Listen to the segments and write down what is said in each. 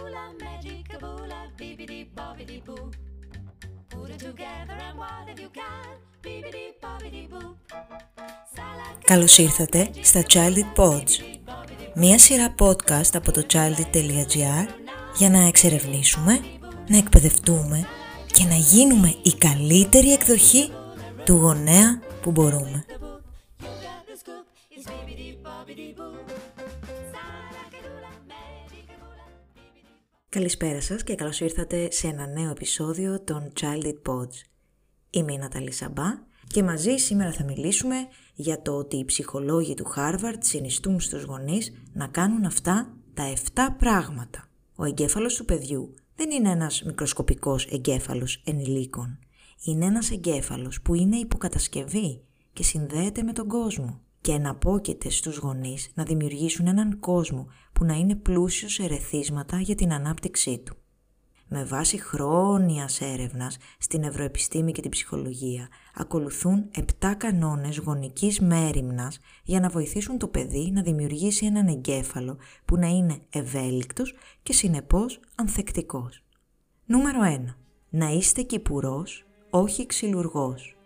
Salakadoola, magicaboola, beepity boppity boo. Put it together and what have you got? Beepity boppity boo. Καλώς ήρθατε στα Childhood Pods, μία σειρά podcast από το childhood.gr για να εξερευνήσουμε, να εκπαιδευτούμε και να γίνουμε η καλύτερη εκδοχή του γονέα που μπορούμε. Καλησπέρα σας και καλώς ήρθατε σε ένα νέο επεισόδιο των Childhood Pods. Είμαι η Ναταλή Σαμπά και μαζί σήμερα θα μιλήσουμε για το ότι οι ψυχολόγοι του Harvard συνιστούν στους γονείς να κάνουν αυτά τα 7 πράγματα. Ο εγκέφαλος του παιδιού δεν είναι ένας μικροσκοπικός εγκέφαλος ενηλίκων. Είναι ένας εγκέφαλος που είναι υποκατασκευή και συνδέεται με τον κόσμο και εναπόκειται στους γονείς να δημιουργήσουν έναν κόσμο που να είναι πλούσιος σε ερεθίσματα για την ανάπτυξή του. Με βάση χρόνιας έρευνας στην ευρωεπιστήμη και την ψυχολογία ακολουθούν 7 κανόνες γονικής μέριμνας για να βοηθήσουν το παιδί να δημιουργήσει έναν εγκέφαλο που να είναι ευέλικτος και συνεπώς ανθεκτικός. Νούμερο 1. Να είστε κυπουρός, όχι ξυλουργός.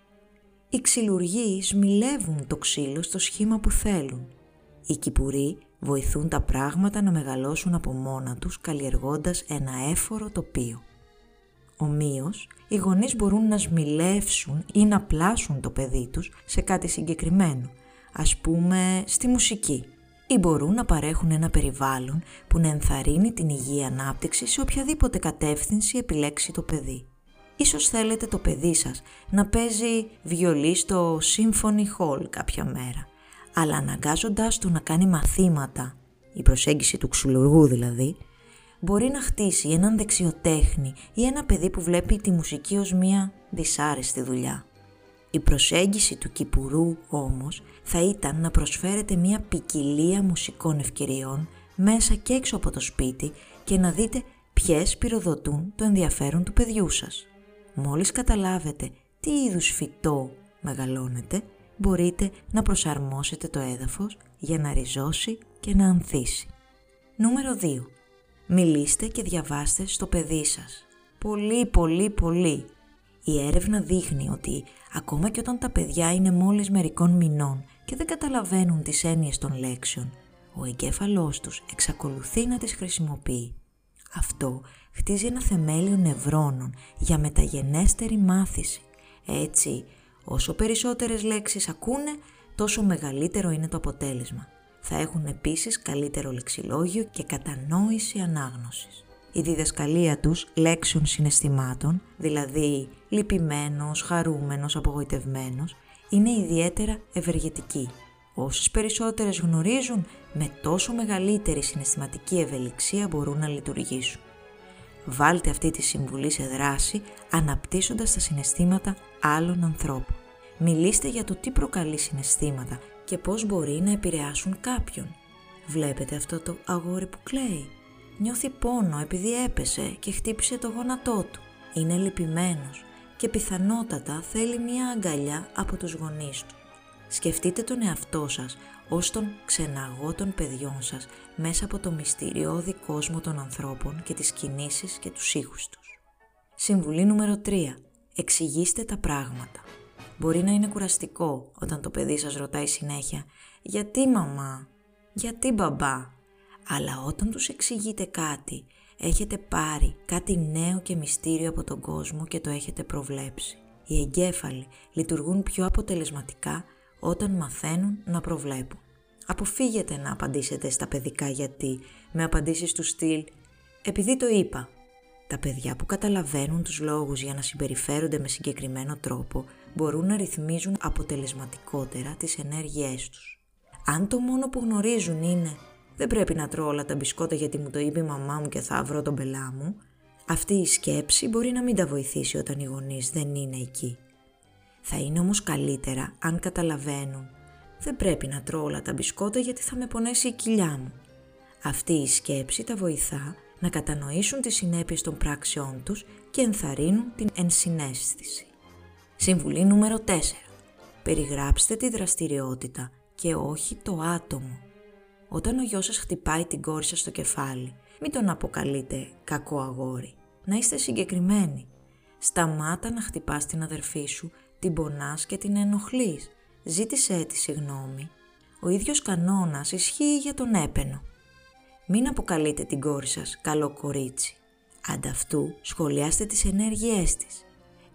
Οι ξυλουργοί σμιλεύουν το ξύλο στο σχήμα που θέλουν. Οι κυπουροί βοηθούν τα πράγματα να μεγαλώσουν από μόνα τους καλλιεργώντας ένα έφορο τοπίο. Ομοίως, οι γονείς μπορούν να σμιλεύσουν ή να πλάσουν το παιδί τους σε κάτι συγκεκριμένο, ας πούμε στη μουσική, ή μπορούν να παρέχουν ένα περιβάλλον που να ενθαρρύνει την υγιή ανάπτυξη σε οποιαδήποτε κατεύθυνση επιλέξει το παιδί. Ίσως θέλετε το παιδί σας να παίζει βιολί στο Symphony Hall κάποια μέρα, αλλά αναγκάζοντάς του να κάνει μαθήματα, η προσέγγιση του ξυλουργού δηλαδή, μπορεί να χτίσει έναν δεξιοτέχνη ή ένα παιδί που βλέπει τη μουσική ως μία δυσάρεστη δουλειά. Η προσέγγιση του κυπουρού όμως θα ήταν να προσφέρετε μία ποικιλία μουσικών ευκαιριών μέσα και έξω από το σπίτι και να δείτε ποιες πυροδοτούν το ενδιαφέρον του παιδιού σας. Μόλις καταλάβετε τι είδους φυτό μεγαλώνετε, μπορείτε να προσαρμόσετε το έδαφος για να ριζώσει και να ανθίσει. Νούμερο 2. Μιλήστε και διαβάστε στο παιδί σας. Πολύ, πολύ, πολύ. Η έρευνα δείχνει ότι ακόμα και όταν τα παιδιά είναι μόλις μερικών μηνών και δεν καταλαβαίνουν τις έννοιες των λέξεων, ο εγκέφαλός τους εξακολουθεί να τις χρησιμοποιεί. Αυτό χτίζει ένα θεμέλιο νευρώνων για μεταγενέστερη μάθηση. Έτσι, όσο περισσότερες λέξεις ακούνε, τόσο μεγαλύτερο είναι το αποτέλεσμα. Θα έχουν επίσης καλύτερο λεξιλόγιο και κατανόηση ανάγνωσης. Η διδασκαλία τους λέξεων συναισθημάτων, δηλαδή λυπημένος, χαρούμενος, απογοητευμένος, είναι ιδιαίτερα ευεργετική. Όσες περισσότερες γνωρίζουν, με τόσο μεγαλύτερη συναισθηματική ευελιξία μπορούν να λειτουργήσουν. Βάλτε αυτή τη συμβουλή σε δράση αναπτύσσοντας τα συναισθήματα άλλων ανθρώπων. Μιλήστε για το τι προκαλεί συναισθήματα και πώς μπορεί να επηρεάσουν κάποιον. Βλέπετε αυτό το αγόρι που κλαίει. Νιώθει πόνο επειδή έπεσε και χτύπησε το γόνατό του. Είναι λυπημένος και πιθανότατα θέλει μία αγκαλιά από τους γονείς του. Σκεφτείτε τον εαυτό σας ως τον ξεναγό των παιδιών σας μέσα από το μυστηριώδη κόσμο των ανθρώπων και τις κινήσεις και τους ήχους τους. Συμβουλή νούμερο 3. Εξηγήστε τα πράγματα. Μπορεί να είναι κουραστικό όταν το παιδί σας ρωτάει συνέχεια «Γιατί μαμά» «Γιατί μπαμπά» αλλά όταν τους εξηγείτε κάτι έχετε πάρει κάτι νέο και μυστήριο από τον κόσμο και το έχετε προβλέψει. Οι εγκέφαλοι λειτουργούν πιο αποτελεσματικά όταν μαθαίνουν να προβλέπουν. Αποφύγετε να απαντήσετε στα παιδικά γιατί με απαντήσεις του στυλ «Επειδή το είπα». Τα παιδιά που καταλαβαίνουν τους λόγους για να συμπεριφέρονται με συγκεκριμένο τρόπο μπορούν να ρυθμίζουν αποτελεσματικότερα τις ενέργειές τους. Αν το μόνο που γνωρίζουν είναι «Δεν πρέπει να τρώω όλα τα μπισκότα γιατί μου το είπε η μαμά μου και θα βρω τον πελά μου», αυτή η σκέψη μπορεί να μην τα βοηθήσει όταν οι γονείς δεν είναι εκεί. Θα είναι όμως καλύτερα αν καταλαβαίνουν «Δεν πρέπει να τρώω όλα τα μπισκότα γιατί θα με πονέσει η κοιλιά μου». Αυτή η σκέψη τα βοηθά να κατανοήσουν τις συνέπειες των πράξεών τους και ενθαρρύνουν την ενσυναίσθηση. Συμβουλή νούμερο 4. Περιγράψτε τη δραστηριότητα και όχι το άτομο. Όταν ο γιος σας χτυπάει την κόρη σας στο κεφάλι, μην τον αποκαλείτε κακό αγόρι. Να είστε συγκεκριμένοι. Σταμάτα να χτυπάς την αδερφή σου, την πονάς και την ενοχλείς. Ζήτησέ τη συγγνώμη. Ο ίδιος κανόνας ισχύει για τον έπαινο. Μην αποκαλείτε την κόρη σας καλό κορίτσι. Ανταυτού σχολιάστε τις ενέργειές της.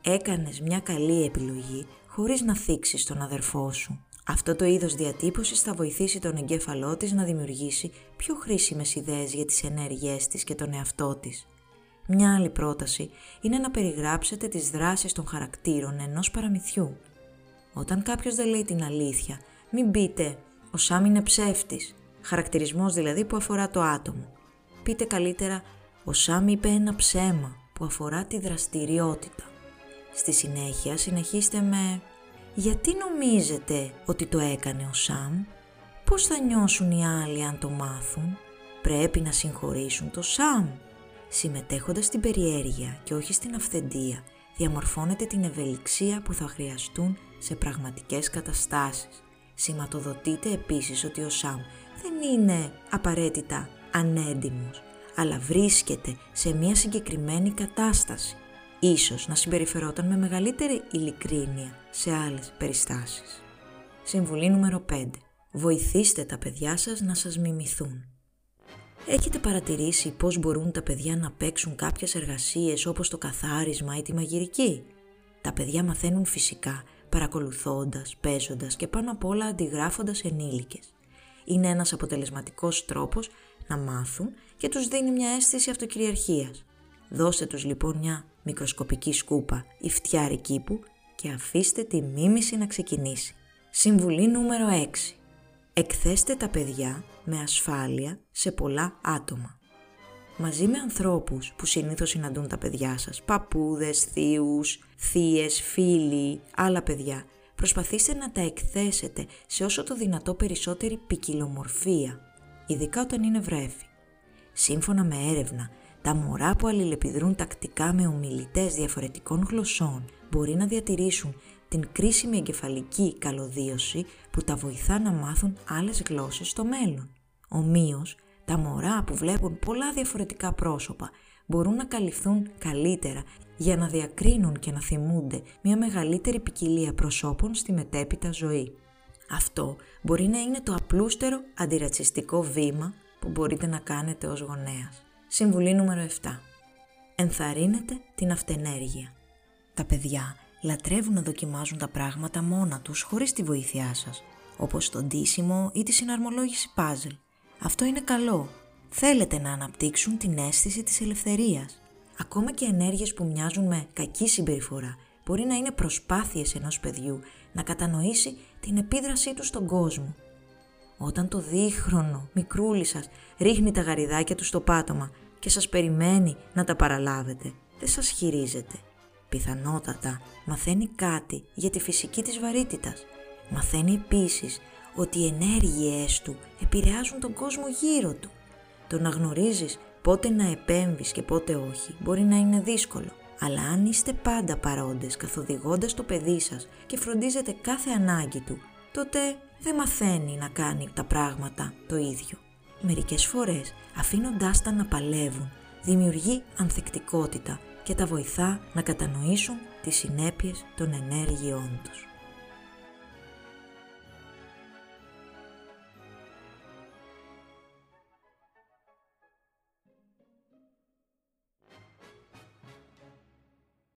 Έκανες μια καλή επιλογή χωρίς να θίξεις τον αδερφό σου. Αυτό το είδος διατύπωσης θα βοηθήσει τον εγκέφαλό της να δημιουργήσει πιο χρήσιμες ιδέες για τις ενέργειές της και τον εαυτό της. Μια άλλη πρόταση είναι να περιγράψετε τις δράσεις των χαρακτήρων ενός παραμυθιού. Όταν κάποιος δεν λέει την αλήθεια, μην πείτε «Ο Σάμ είναι ψεύτης», χαρακτηρισμός δηλαδή που αφορά το άτομο. Πείτε καλύτερα «Ο Σάμ είπε ένα ψέμα» που αφορά τη δραστηριότητα. Στη συνέχεια συνεχίστε με «Γιατί νομίζετε ότι το έκανε ο Σάμ» Πώς θα νιώσουν οι άλλοι αν το μάθουν; Πρέπει να συγχωρήσουν το Σάμ. Συμμετέχοντας στην περιέργεια και όχι στην αυθεντία, διαμορφώνεται την ευελιξία που θα χρειαστούν σε πραγματικές καταστάσεις. Σηματοδοτείτε επίσης ότι ο Σαμ δεν είναι απαραίτητα ανέντιμος, αλλά βρίσκεται σε μια συγκεκριμένη κατάσταση. Ίσως να συμπεριφερόταν με μεγαλύτερη ειλικρίνεια σε άλλες περιστάσεις. Συμβουλή νούμερο 5. Βοηθήστε τα παιδιά σας να σας μιμηθούν. Έχετε παρατηρήσει πώς μπορούν τα παιδιά να παίξουν κάποιες εργασίες όπως το καθάρισμα ή τη μαγειρική; Τα παιδιά μαθαίνουν φυσικά, παρακολουθώντας, παίζοντας και πάνω απ' όλα αντιγράφοντας ενήλικες. Είναι ένας αποτελεσματικός τρόπος να μάθουν και τους δίνει μια αίσθηση αυτοκυριαρχίας. Δώστε τους λοιπόν μια μικροσκοπική σκούπα ή φτιάρι κήπου και αφήστε τη μίμηση να ξεκινήσει. Συμβουλή νούμερο 6. Εκθέστε τα παιδιά με ασφάλεια σε πολλά άτομα. Μαζί με ανθρώπους που συνήθως συναντούν τα παιδιά σας, παππούδες, θείους, θείες, φίλοι, άλλα παιδιά, προσπαθήστε να τα εκθέσετε σε όσο το δυνατό περισσότερη ποικιλομορφία, ειδικά όταν είναι βρέφη. Σύμφωνα με έρευνα, τα μωρά που αλληλεπιδρούν τακτικά με ομιλητές διαφορετικών γλωσσών μπορεί να διατηρήσουν την κρίσιμη εγκεφαλική καλωδίωση που τα βοηθά να μάθουν άλλες γλώσσες στο μέλλον. Ομοίως, τα μωρά που βλέπουν πολλά διαφορετικά πρόσωπα μπορούν να καλυφθούν καλύτερα για να διακρίνουν και να θυμούνται μια μεγαλύτερη ποικιλία προσώπων στη μετέπειτα ζωή. Αυτό μπορεί να είναι το απλούστερο αντιρατσιστικό βήμα που μπορείτε να κάνετε ως γονέας. Συμβουλή νούμερο 7. Ενθαρρύνετε την αυτενέργεια. Τα παιδιά λατρεύουν να δοκιμάζουν τα πράγματα μόνα τους χωρίς τη βοήθειά σας, όπως το ντύσιμο ή τη συναρμολόγηση πάζλ. Αυτό είναι καλό. Θέλετε να αναπτύξουν την αίσθηση της ελευθερίας. Ακόμα και ενέργειες που μοιάζουν με κακή συμπεριφορά μπορεί να είναι προσπάθειες ενός παιδιού να κατανοήσει την επίδρασή του στον κόσμο. Όταν το δίχρονο μικρούλι σας ρίχνει τα γαριδάκια του στο πάτωμα και σας περιμένει να τα παραλάβετε, δεν σας χειρίζεται. Πιθανότατα μαθαίνει κάτι για τη φυσική της βαρύτητας. Μαθαίνει επίσης ότι οι ενέργειές του επηρεάζουν τον κόσμο γύρω του. Το να γνωρίζεις πότε να επέμβεις και πότε όχι μπορεί να είναι δύσκολο. Αλλά αν είστε πάντα παρόντες καθοδηγώντας το παιδί σας και φροντίζετε κάθε ανάγκη του, τότε δεν μαθαίνει να κάνει τα πράγματα το ίδιο. Μερικές φορές, αφήνοντάς τα να παλεύουν, δημιουργεί ανθεκτικότητα και τα βοηθά να κατανοήσουν τις συνέπειες των ενέργειών τους.